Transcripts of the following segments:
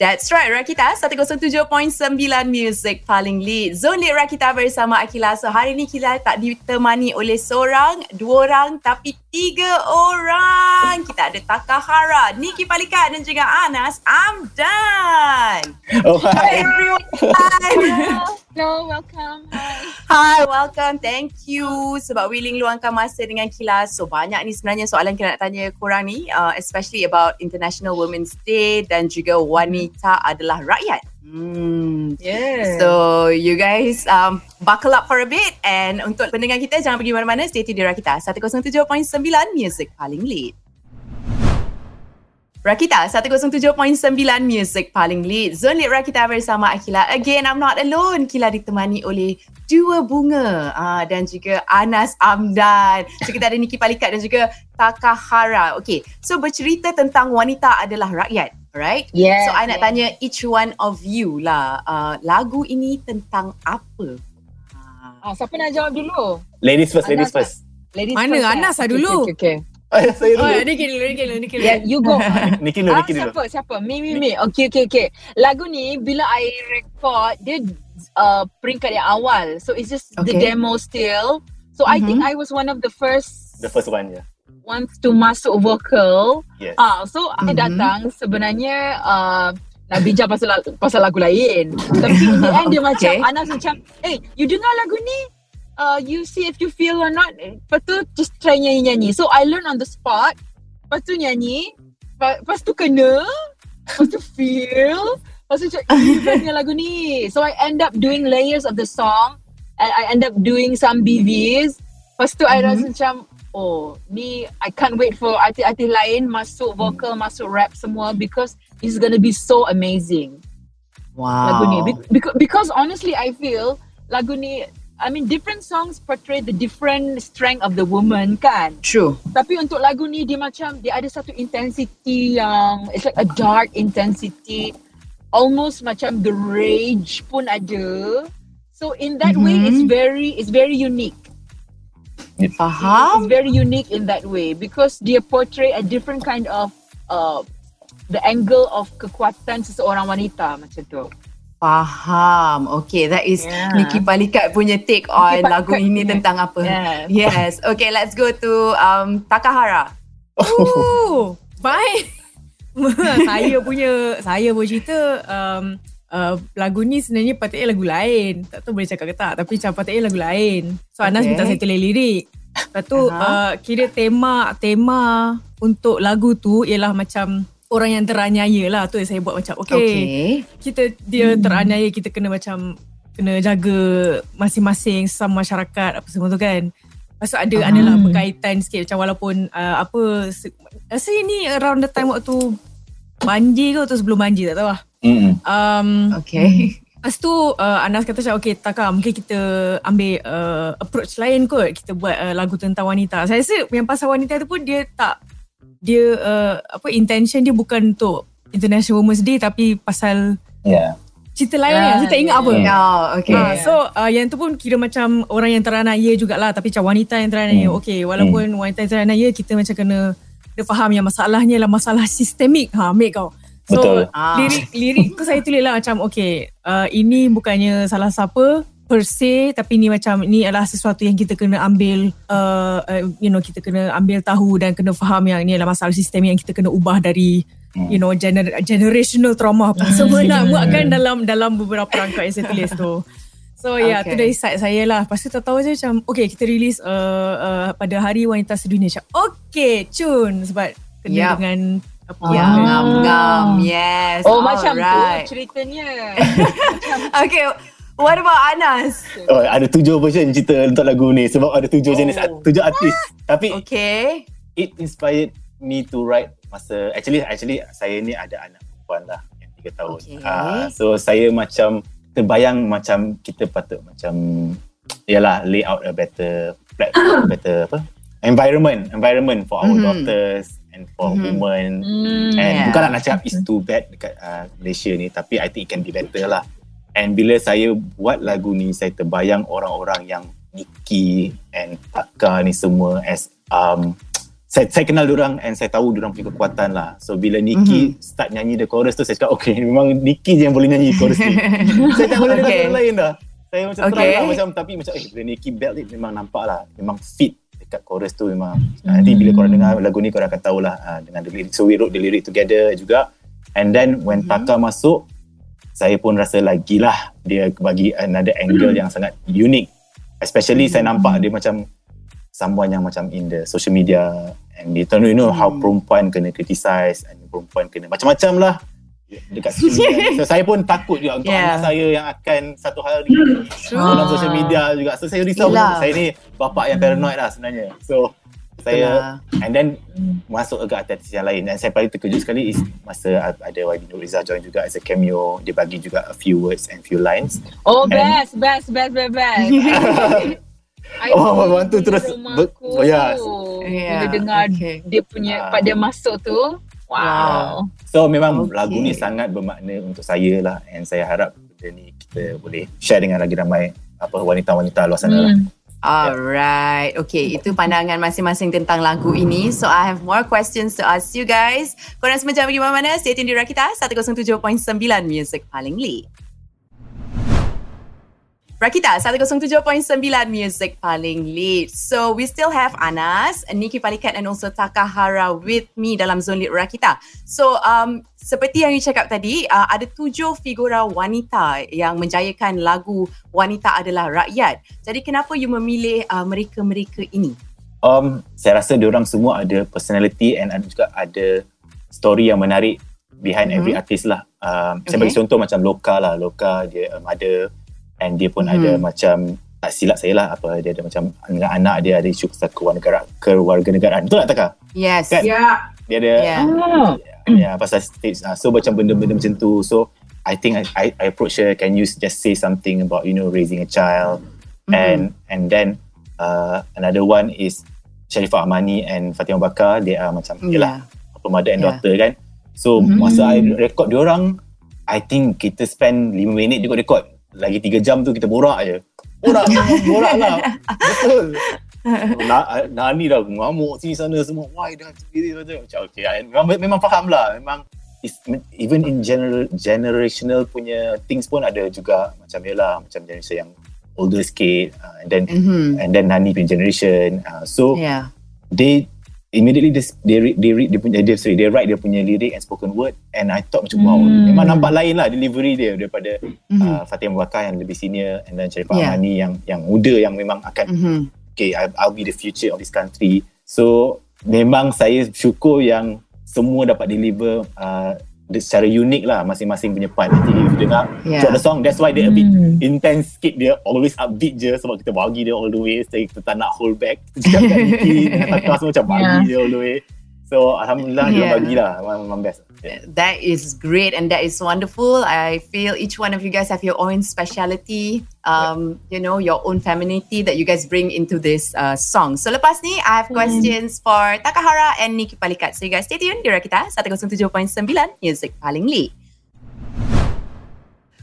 That's right, Rakita 107.9 Music paling lead. Zone Lead Rakita bersama Akila. So hari ni kita tak ditemani oleh seorang, dua orang tapi tiga orang. Kita ada Takahara, Niki Palika dan juga Anas Amdan. Oh, hi. everyone. Hello, welcome. Hi. Hi, welcome. Thank you sebab willing luangkan masa dengan Kilas. So banyak ni sebenarnya soalan kita nak tanya korang ni, uh, especially about International Women's Day dan juga wanita adalah rakyat. Hmm. Yeah. So you guys um, buckle up for a bit and untuk pendengar kita jangan pergi mana-mana stay tune di Rakita 107.9 Music paling lead. Rakita 107.9 Music paling lead. Zone Lead Rakita bersama Akila. Again, I'm not alone. Kila ditemani oleh dua bunga uh, dan juga Anas Amdan. So kita ada Niki Palikat dan juga Takahara. Okay, so bercerita tentang wanita adalah rakyat. Alright? Yeah. So I nak tanya each one of you lah. Uh, lagu ini tentang apa? Ah, siapa nak jawab dulu? Ladies first, ladies Anas, first. Ladies Mana? first, Anas lah Okay, dulu. Okay, okay. Oh, saya Oh, dulu. ni kira dulu, ni kira dulu, ni kira Yeah, you go. Niki dulu, ah, Niki dulu. siapa? Siapa? Me, me, me. Okay, okay, okay. Lagu ni, bila I record, dia uh, peringkat yang awal. So, it's just the Okay. demo still. So, I Mhm. think I was one of the first The first one, yeah. ones to masuk vocal. Yes. Ah, so I Mhm. datang sebenarnya uh, nak bincang pasal pasal lagu lain. Tapi in the end dia macam Okay. Anas macam, "Eh, you dengar lagu ni? Uh, you see if you feel or not." Lepas tu just try nyanyi-nyanyi. So I learn on the spot. Lepas tu nyanyi. Lepas, tu kena. Lepas tu feel. Lepas tu macam, "Eh, dengan lagu ni." So I end up doing layers of the song. And I end up doing some BVs. Lepas tu I Mhm. rasa macam, oh ni I can't wait for artis-artis lain masuk vocal, masuk rap semua because it's gonna be so amazing Wow. lagu ni. Be- because, because honestly I feel lagu ni I mean different songs portray the different strength of the woman kan. True. Tapi untuk lagu ni dia macam dia ada satu intensity yang it's like a dark intensity. Almost macam the rage pun ada. So in that way Mhm. it's very it's very unique. Faham? It's very unique in that way because dia portray a different kind of uh, the angle of kekuatan seseorang wanita macam tu. Faham. Okay, that is Yeah. Niki Palikat punya take on Palikat, lagu ini yeah. tentang apa. Yes. Yes. Okay, let's go to um, Takahara. Oh, baik. saya punya saya punya cerita um, uh, lagu ni sebenarnya patutnya lagu lain. Tak tahu boleh cakap ke tak tapi macam patutnya lagu lain. So Anas Okay. minta saya tulis lirik. Lepas tu Aha. uh, kira tema tema untuk lagu tu ialah macam orang yang teraniaya lah. Tu yang saya buat macam okay, okay. Kita dia teraniaya kita kena macam kena jaga masing-masing sama masyarakat apa semua tu kan. Lepas tu ada Aha. adalah berkaitan sikit macam walaupun uh, apa se- rasa ni around the time waktu banjir ke atau sebelum banjir tak tahu lah. Mm-mm. Um, Okay. Lepas tu uh, Anas kata macam okay Taka mungkin kita ambil uh, approach lain kot kita buat uh, lagu tentang wanita. Saya rasa yang pasal wanita tu pun dia tak dia uh, apa intention dia bukan untuk International Women's Day tapi pasal Yeah. cerita lain Ah, kan. Saya tak ingat apa. yeah. Oh, okay. Ah, so uh, yang tu pun kira macam orang yang teranaya jugalah tapi macam wanita yang teranaya. Hmm. Okay walaupun wanita yang teranaya kita macam kena dia faham yang masalahnya adalah masalah sistemik. Ha ambil kau. So Betul. Ah. lirik lirik tu saya tulis lah macam okay uh, ini bukannya salah siapa per se tapi ni macam ni adalah sesuatu yang kita kena ambil uh, uh, you know kita kena ambil tahu dan kena faham yang ni adalah masalah sistem yang kita kena ubah dari you know gener- generational trauma apa semua nak buatkan dalam dalam beberapa rangka yang saya tulis tu. So yeah, Okay. tu dari side saya lah. Lepas tu tahu je macam, okay kita release uh, uh, pada Hari Wanita Sedunia. Macam, okay, cun. Sebab kena Yup. dengan apa Ya, Ah. ngam ngam. Yes. Oh macam Alright. tu ceritanya. Okay. What about Anas? Oh, ada tujuh version cerita untuk lagu ni sebab ada tujuh Oh. jenis tujuh artis. Tapi Okay. it inspired me to write masa actually actually saya ni ada anak perempuan lah yang tiga tahun. Okay. Ah, so saya macam terbayang macam kita patut macam yalah lay out a better platform, better apa environment environment for our Mhm. daughters and for Mhm. women Hmm. And Yeah. bukanlah nak cakap it's too bad dekat uh, Malaysia ni tapi I think it can be better lah. And bila saya buat lagu ni saya terbayang orang-orang yang Nikki and Taka ni semua as um, saya, saya kenal orang and saya tahu orang punya kekuatan lah. So bila Nikki mm-hmm. start nyanyi the chorus tu saya cakap okay memang Nikki je yang boleh nyanyi chorus ni. saya tak boleh dengar Okay. orang lain dah. Saya macam Okay. try lah macam tapi macam eh bila Nikki belt ni memang nampak lah. Memang fit dekat chorus tu memang. Mm. Nanti bila korang dengar lagu ni korang akan tahulah uh, dengan the lyric. So we wrote the lyric together juga. And then when Mhm. Taka masuk saya pun rasa lagi lah dia bagi another angle yang sangat unique. Especially saya nampak dia macam someone yang macam in the social media and they don't you know how Hmm. perempuan kena criticize and perempuan kena macam-macam lah dekat social media. So saya pun takut juga untuk Yeah. anak saya yang akan satu hari dalam social media juga. So saya risau. Yelah. Saya ni bapak yang paranoid lah sebenarnya. So saya and then masuk agak artis yang lain dan saya paling terkejut sekali is masa ada YB Nur Rizal join juga as a cameo dia bagi juga a few words and few lines Oh, And- best, best, best, best, best. I Oh, di terus ber- oh, ya. Bila Yeah, dengar okay. dia punya, Ah. part dia masuk tu. Wow. So memang Okay. lagu ni sangat bermakna untuk saya lah and saya harap benda ni kita boleh share dengan lagi ramai apa wanita-wanita luar sana lah. Alright, okay. Itu pandangan masing-masing tentang lagu ini. So I have more questions to ask you guys. Korang semua jangan pergi mana-mana. Stay tune di Rakita 107.9 Music paling lead. Rakita 107.9 Music paling lead. So we still have Anas, Nikki Palikat and also Takahara with me dalam Zone Lead Rakita. So um, seperti yang you cakap tadi, uh, ada tujuh figura wanita yang menjayakan lagu Wanita Adalah Rakyat. Jadi kenapa you memilih uh, mereka-mereka ini? Um, saya rasa orang semua ada personality and ada juga ada story yang menarik behind Mhm. every artist lah. Um, Saya Okay. bagi contoh macam Loka lah. Loka dia a mother and dia pun Mhm. ada macam tak silap saya lah apa dia ada macam dengan anak dia ada isu pasal kewarganegaraan, kewarganegaraan. Betul tak Taka? Yes. Kan? Ya. Dia ada Yeah. Oh. ya pasal stage uh, so macam benda-benda macam tu so I think I, I, I approach her can you just say something about you know raising a child Mhm. and and then uh, another one is Sharifah Amani and Fatimah Bakar they are macam Yeah. yalah apa mother and Yeah. daughter kan so Mhm. masa I record diorang I think kita spend 5 minit juga record lagi 3 jam tu kita borak je. Borak. Borak lah. Betul. Na, Nani dah ngamuk sini sana semua. Why dah sendiri macam macam okay I, memang, memang faham lah. Memang is, even in general generational punya things pun ada juga. Macam yalah macam generation yang older sikit. Uh, and then Mhm. and then Nani punya generation. Uh, so Yeah. they immediately they they read they read dia punya they, sorry they write dia punya lirik and spoken word and I thought macam wow Hmm. memang nampak lain lah delivery dia daripada Mhm. uh, Fatimah Bakar yang lebih senior and then Sharifah Yeah. Amani yang yang muda yang memang akan Mhm. okay, I, I'll be the future of this country. So memang saya syukur yang semua dapat deliver uh, dia secara unik lah masing-masing punya part. Nanti if you dengar Yeah. throughout the song, that's why dia a bit Hmm. intense sikit. Dia always upbeat je sebab kita bagi dia all the way. So kita tak nak hold back. Kita cakap kat Niki dengan Taka semua macam bagi Yeah. je all the way. So Alhamdulillah dia Yeah. bagilah. Memang, memang best. That is great and that is wonderful. I feel each one of you guys have your own speciality, um, you know, your own femininity that you guys bring into this uh, song. So lepas ni, I have questions for Takahara and Nikki Palikat. So you guys stay tuned di Rakita 107.9 Music Paling Lead.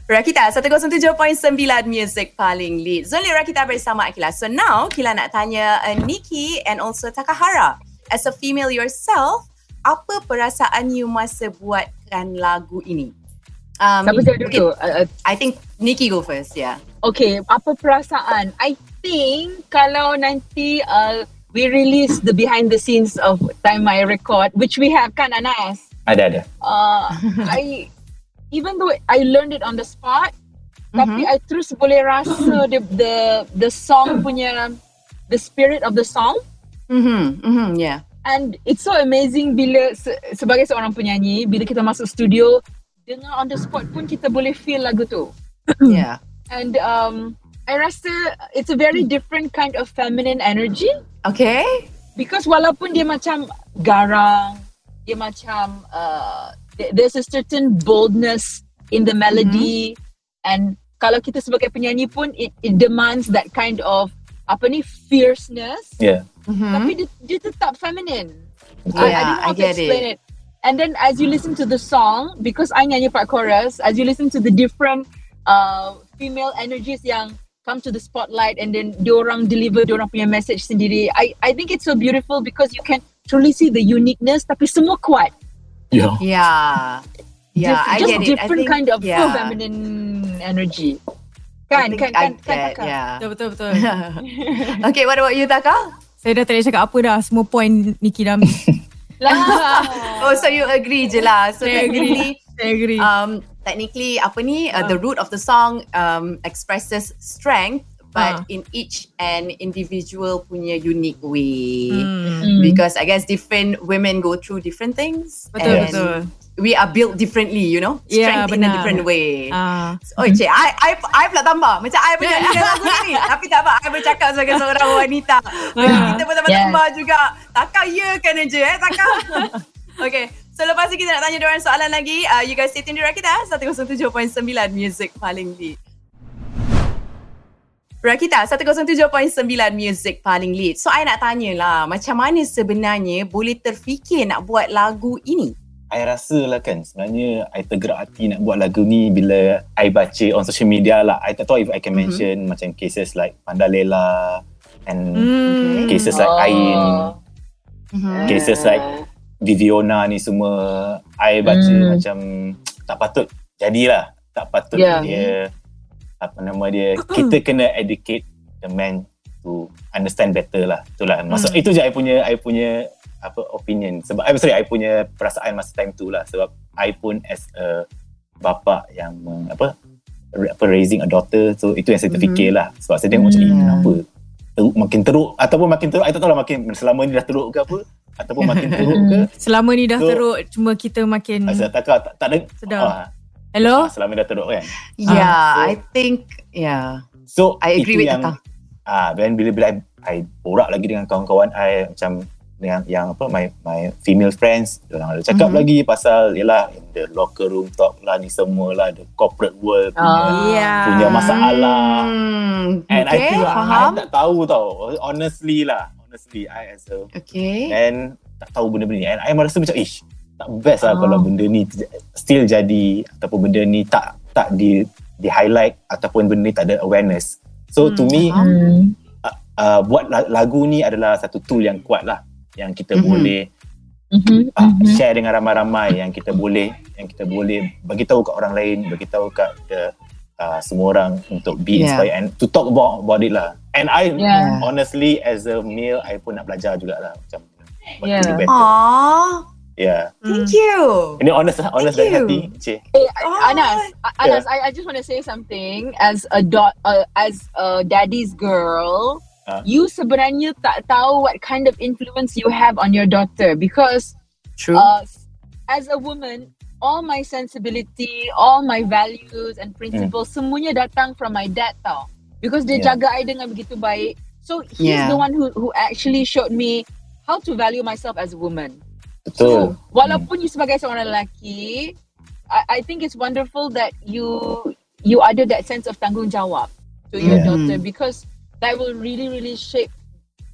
Rakita 107.9 Music Paling Lead. Zoli Rakita bersama Akila. So now, Kila nak tanya uh, Nikki and also Takahara. As a female yourself, apa perasaan you masa buatkan lagu ini? Um, Siapa saya okay, dulu? Uh, uh, I think Nikki go first, yeah. Okay, apa perasaan? I think kalau nanti uh, we release the behind the scenes of time I record, which we have kan Anas? Ada ada. Uh, I even though I learned it on the spot, tapi Mhm. I terus boleh rasa the the the song punya the spirit of the song Mm-hmm, mm-hmm, yeah. And it's so amazing bila se, sebagai seorang penyanyi bila kita masuk studio dengar on the spot pun kita boleh feel lagu tu. yeah. And um, I rasa it's a very different kind of feminine energy Okay. because walaupun dia macam garang, dia macam uh, there- there's a certain boldness in the melody and kalau kita sebagai penyanyi pun it, it demands that kind of apa ni fierceness Yeah. Mm-hmm. tapi dia, dia tetap feminine. I, I Yeah, don't know how I to get explain it. it. And then as you listen to the song, because I nyanyi part chorus, as you listen to the different uh, female energies yang come to the spotlight and then diorang deliver diorang punya message sendiri, I I think it's so beautiful because you can truly see the uniqueness tapi semua kuat. Yeah. Yeah. Yeah, Dif- I just get it. I different think, kind of yeah. feminine energy. I Kan, think kan, I kan, kan, get, Taka? yeah. Betul betul betul. okay, what about you, Taka? Saya dah tak nak cakap apa dah. Semua point Niki dah ambil. Lah. Oh, so you agree je lah. So Saya agree. technically, Saya agree. um, technically apa ni? Uh, the root of the song um, expresses strength, but Ah. in each and individual punya unique way. Hmm. Mm. Because I guess different women go through different things. Betul and betul. We are built differently, you know. Yeah, Strength in a benar. different way. Ah. Oh, cik, I, I, I pula tambah. Macam I punya lirik lagu ni. Tapi tak apa, I bercakap sebagai seorang wanita. Macam kita pun tambah Yes. tambah juga. Takkan ya kan je eh, takkan. okay, so lepas ni kita nak tanya diorang soalan lagi. Uh, you guys stay tuned di Rakita 107.9 Music paling lead. Rakita 107.9 Music paling lead. So I nak tanya lah, macam mana sebenarnya boleh terfikir nak buat lagu ini? I rasa lah kan sebenarnya I tergerak hati nak buat lagu ni bila I baca on social media lah. I tak tahu if I can Mhm. mention macam cases like Pandalela and Hmm. cases like Ain, Mm-hmm. cases like Viviona ni semua. I baca Hmm. macam tak patut jadilah. Tak patut Yeah. dia apa nama dia kita kena educate the man to understand better lah. Itulah maksud Hmm. itu je I punya I punya apa opinion sebab I sorry I punya perasaan masa time tu lah sebab I pun as a bapa yang meng, apa apa raising a daughter so itu yang saya terfikir lah sebab saya tengok macam eh, Hmm. kenapa teruk, makin teruk ataupun makin teruk I tak tahu lah makin selama ni dah teruk ke apa ataupun makin teruk ke Selama ni dah So- teruk cuma kita makin saya tak tak, tak ada Sedap. ah, Hello? ah, selama ni dah teruk kan Yeah, Ah, so- I think, yeah. so I agree with yang, Taka. ah then bila bila I, I borak lagi dengan kawan-kawan I macam yang yang apa my my female friends orang ada cakap Mhm. lagi pasal yalah in the locker room talk lah ni semua lah the corporate world punya Ah. Yeah. punya masalah Hmm, and I okay, feel like faham. I tak tahu tau honestly lah honestly I as a Okay. and tak tahu benda-benda ni and I merasa macam ish tak best lah Oh. kalau benda ni still jadi ataupun benda ni tak tak di di highlight ataupun benda ni tak ada awareness so to Hmm, me faham. Hmm. uh, buat la- lagu ni adalah satu tool yang kuat lah yang kita Mhm. boleh Mhm, uh, mhm. share dengan ramai-ramai yang kita boleh yang kita boleh bagi tahu kat orang lain bagi tahu kat the, uh, semua orang untuk be Yeah. inspired and to talk about about it lah and I Yeah. honestly as a male I pun nak belajar jugalah macam Yeah. to do better Aww, yeah thank you. ini honest lah honest dari hati. Cik Hey, Oh. Anas, Anas, I, I just want to say something as a dot, uh, as a daddy's girl. Ah. You sebenarnya tak tahu what kind of influence you have on your daughter because True. uh, as a woman, all my sensibility, all my values and principles semuanya datang from my dad tau. Because dia Yeah. jaga I dengan begitu baik. So he's Yeah. the one who who actually showed me how to value myself as a woman. betul So, walaupun you sebagai seorang lelaki, I, I think it's wonderful that you you ada that sense of tanggungjawab to your Yeah. daughter because that will really really shape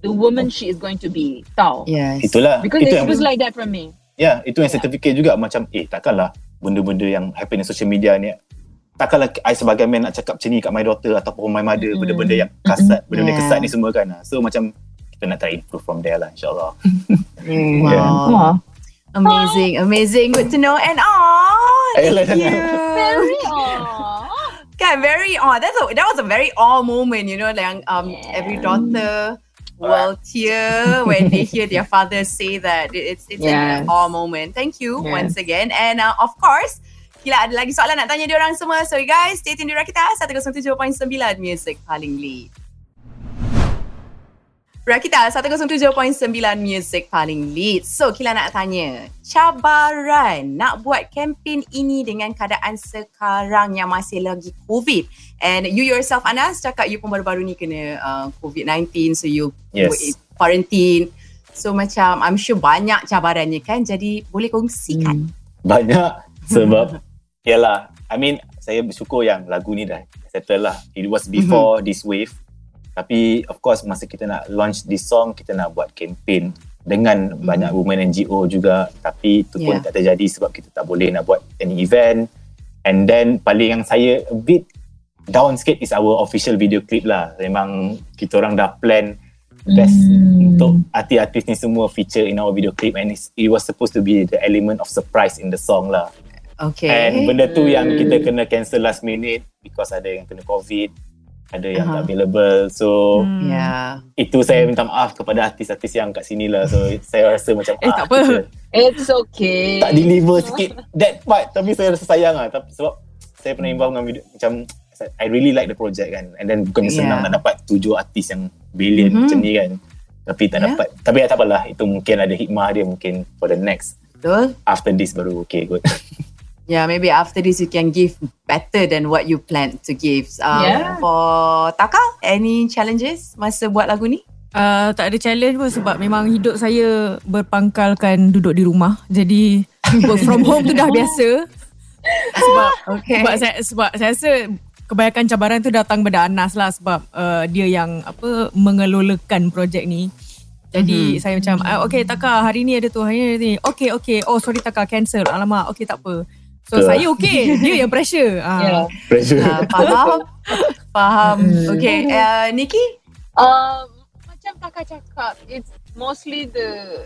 the woman she is going to be. Tau. yes. itulah Because itu it yang was like that from me. Ya, itu yang saya terfikir juga macam eh takkanlah benda-benda yang happen di social media ni takkanlah I sebagai man nak cakap macam ni kat my daughter ataupun my mother Mm-mm. benda-benda yang kasar, benda-benda Yeah. kesat ni semua kan. So macam kita nak try improve from there lah insyaAllah. Wow. Yeah. Oh. Amazing, amazing. Good to know. And aww, Ayolah, thank you. jangan. Very aw. Kan, very aw. That's a, that was a very aw moment, you know, like um, Yeah. every daughter will tear when they hear their father say that. It's it's an Yes. aw moment. Thank you Yes. once again. And uh, of course, Kila ada lagi soalan nak tanya dia orang semua. So you guys, stay tuned di Rakita 107.9 Music paling lead. Rakita 107.9 Music paling lead. So Kila nak tanya, cabaran nak buat kempen ini dengan keadaan sekarang yang masih lagi COVID. And you yourself Anas cakap you pun baru-baru ni kena uh, COVID-19 so you Yes. quarantine. So macam I'm sure banyak cabarannya kan. Jadi boleh kongsikan. Banyak sebab yalah, I mean saya bersyukur yang lagu ni dah settle lah. It was before this wave. Tapi of course masa kita nak launch this song kita nak buat campaign dengan banyak women NGO juga tapi itu pun Yeah. tak terjadi sebab kita tak boleh nak buat any event and then paling yang saya a bit down sikit is our official video clip lah memang kita orang dah plan best Mm. untuk artis-artis ni semua feature in our video clip and it's, it was supposed to be the element of surprise in the song lah. Okay. And benda tu yang kita kena cancel last minute because ada yang kena covid, ada yang Uh-huh. tak available. So Hmm. Yeah. itu saya minta maaf kepada artis-artis yang kat sini lah. So saya rasa macam Eh, tak apa. It's okay. tak deliver sikit that part tapi saya rasa sayang lah tapi sebab saya pernah involve dengan video macam I really like the project kan and then bukan Yeah. senang nak dapat tujuh artis yang brilliant Mhm. macam ni kan tapi tak Yeah. dapat tapi ya, tak apalah itu mungkin ada hikmah dia mungkin for the next Betul. after this baru okay good Yeah, maybe after this you can give better than what you planned to give. Um, Yeah. For Taka, any challenges masa buat lagu ni? Uh, tak ada challenge pun sebab memang hidup saya berpangkalkan duduk di rumah. Jadi work from home tu dah biasa. Sebab Okay. sebab saya sebab saya rasa kebanyakan cabaran tu datang pada Anas lah sebab uh, dia yang apa mengelolakan projek ni. Jadi saya macam ah, okay Taka hari ni ada tu hari ni ada ni. Okay okay oh sorry Taka cancel. Alamak okay tak apa. So Betul. saya okay dia yang pressure. Ah. Yeah. pressure Uh, faham? faham. Okay, uh, Nikki? Um, macam kakak cakap, it's mostly the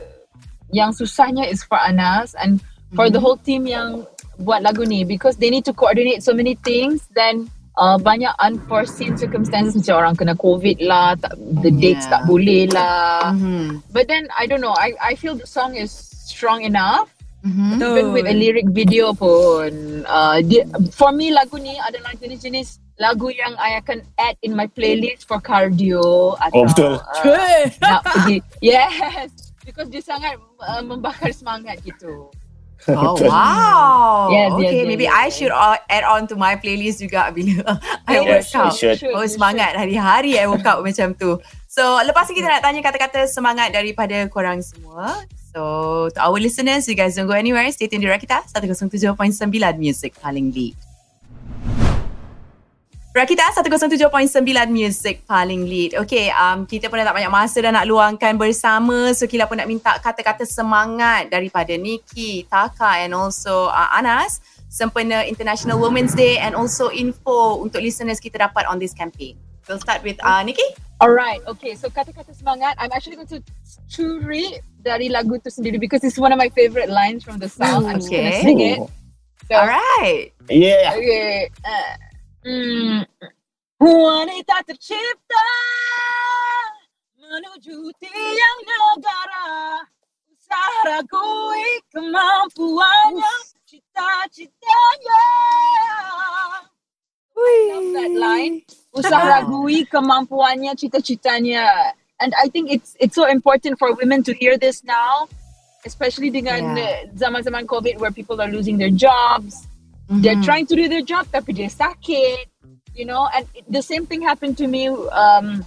yang susahnya is for Anas and for the whole team yang buat lagu ni because they need to coordinate so many things then uh, banyak unforeseen circumstances macam orang kena covid lah tak, the dates Yeah. tak boleh lah Mm-hmm. but then I don't know I I feel the song is strong enough Mm-hmm. even with a lyric video pun uh, dia, for me lagu ni adalah jenis-jenis lagu yang I akan add in my playlist for cardio atau Oh, betul. uh, nak pergi yes because dia sangat uh, membakar semangat gitu Oh wow. Yes, okay, yes, maybe yes, I should add on to my playlist juga bila I Yes, work out. should. Oh semangat hari-hari I work out macam tu. So lepas ni kita nak tanya kata-kata semangat daripada korang semua. So to our listeners, you guys don't go anywhere. Stay tuned di Rakita 107.9 Music paling lead. Rakita 107.9 Music paling lead. Okay, um, kita pun dah tak banyak masa dah nak luangkan bersama. So, Kila pun nak minta kata-kata semangat daripada Nikki, Taka and also uh, Anas. Sempena International Women's Day and also info untuk listeners kita dapat on this campaign. We'll start with uh, Nikki. Alright, okay. So kata-kata semangat, I'm actually going to curi dari lagu tu sendiri because it's one of my favorite lines from the song. I'm just gonna Okay. sing it. So, Alright. yeah Okay. Uh, mm, wanita tercipta menuju tiang negara usaha ragui kemampuannya cita-citanya love that line usaha ragui kemampuannya cita-citanya and I think it's it's so important for women to hear this now especially dengan Yeah. uh, zaman-zaman COVID where people are losing their jobs they're Mhm. trying to do their job tapi dia sakit you know and it- the same thing happened to me um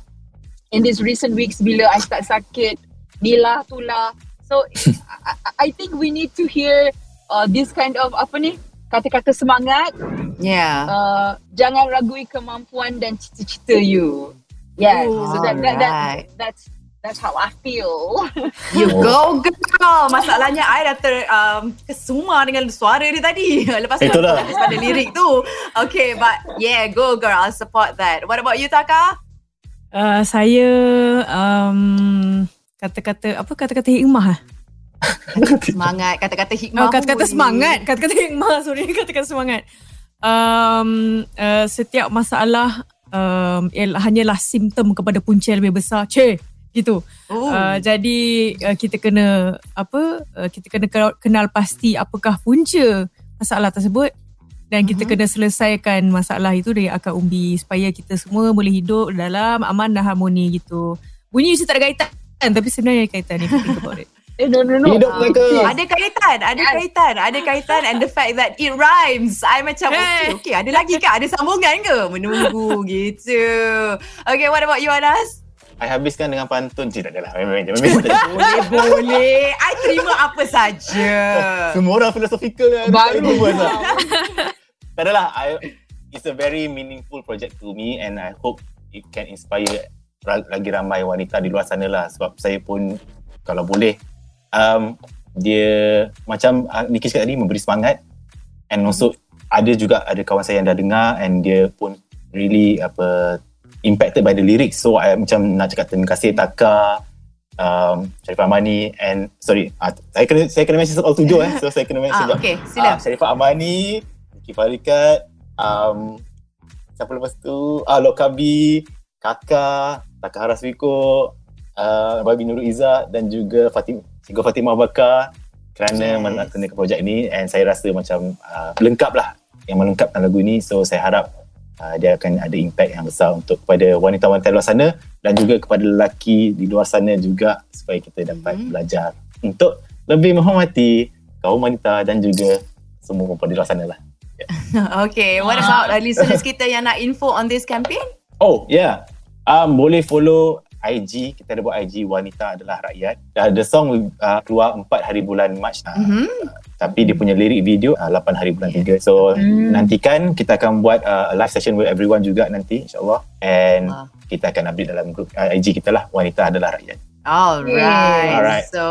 in these recent weeks bila I start sakit nilah tulah so I- I think we need to hear uh, this kind of apa ni kata-kata semangat Yeah. uh, jangan ragui kemampuan dan cita-cita you yes so that, that, that that's that's how I feel You go girl. Masalahnya I dah ter um, kesuma dengan suara dia tadi. Lepas tu Itulah. aku pada lirik tu. Okay, but yeah, go girl. I'll support that. What about you, Taka? Uh, saya um, kata-kata apa kata-kata hikmah ah? Semangat, kata-kata hikmah. Oh, kata-kata semangat, kata-kata hikmah, sorry, kata-kata semangat. Um, uh, setiap masalah um, hanyalah simptom kepada punca yang lebih besar. Ceh, gitu. Oh. Uh, jadi uh, kita kena apa? Uh, kita kena kenal, pasti apakah punca masalah tersebut dan kita Mhm. kena selesaikan masalah itu dari akar umbi supaya kita semua boleh hidup dalam aman dan harmoni gitu. Bunyi mesti tak ada kaitan tapi sebenarnya ada kaitan you think about it. Eh no no no Hidup Uh, mereka. Ada kaitan, ada kaitan, ada kaitan and the fact that it rhymes. I macam okay, Hey. okay, ada lagi ke? Ada sambungan ke? Menunggu gitu. Okay, what about you Anas? I habiskan dengan pantun Cik tak adalah Memang je Memang tak ada. Boleh, boleh. I terima apa saja. Semua orang philosophical kan baru lah. Tak adalah I, It's a very meaningful project to me And I hope It can inspire Lagi ramai wanita di luar sana lah Sebab saya pun Kalau boleh um, Dia Macam uh, Nikki cakap tadi Memberi semangat And also Ada juga Ada kawan saya yang dah dengar And dia pun Really Apa impacted by the lyrics. So I macam nak cakap terima kasih Taka, um, Sharifah Amani and sorry, uh, saya kena saya kena mention all tujuh eh. So saya kena mention Ah, okay, sila. Ah, Sharifah Amani, Niki Farikat, um, siapa lepas tu? Ah, Lokabi, Kaka, Taka Haraswiko, uh, Babi Nurul Izzah dan juga Fatim, Cikgu Fatimah Bakar kerana Yes. melaksanakan projek ini and saya rasa macam uh, lengkap lah yang melengkapkan lagu ni so saya harap uh, dia akan ada impact yang besar untuk kepada wanita-wanita luar sana dan juga kepada lelaki di luar sana juga supaya kita dapat Mhm. belajar untuk lebih menghormati kaum wanita dan juga semua perempuan di luar sana lah. Okay, what about uh, listeners kita yang nak info on this campaign? Oh, yeah. Um, boleh follow IG. Kita ada buat IG Wanita Adalah Rakyat. Uh, the song uh, keluar 4 hari bulan Mac. Uh, Mhm. Tapi dia punya lirik video uh, 8 hari bulan 3. So, Hmm. nantikan kita akan buat uh, live session with everyone juga nanti insyaAllah. And Wah. kita akan update dalam group uh, IG kita lah. Wanita Adalah Rakyat. All right. Alright. So,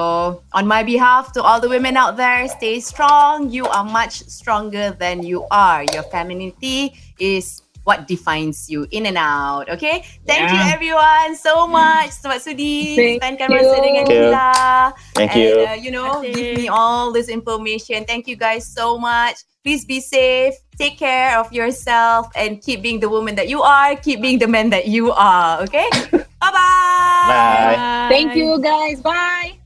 on my behalf to all the women out there, stay strong. You are much stronger than you are. Your femininity is what defines you in and out. Okay? Thank you everyone so much. Selamat sudi Thank spendkan you. masa dengan Thank you. Thank and, you. Uh, you know, Terima give me all this information. Thank you guys so much. Please be safe. Take care of yourself and keep being the woman that you are. Keep being the man that you are. Okay? Bye-bye. Bye. Thank you guys. Bye.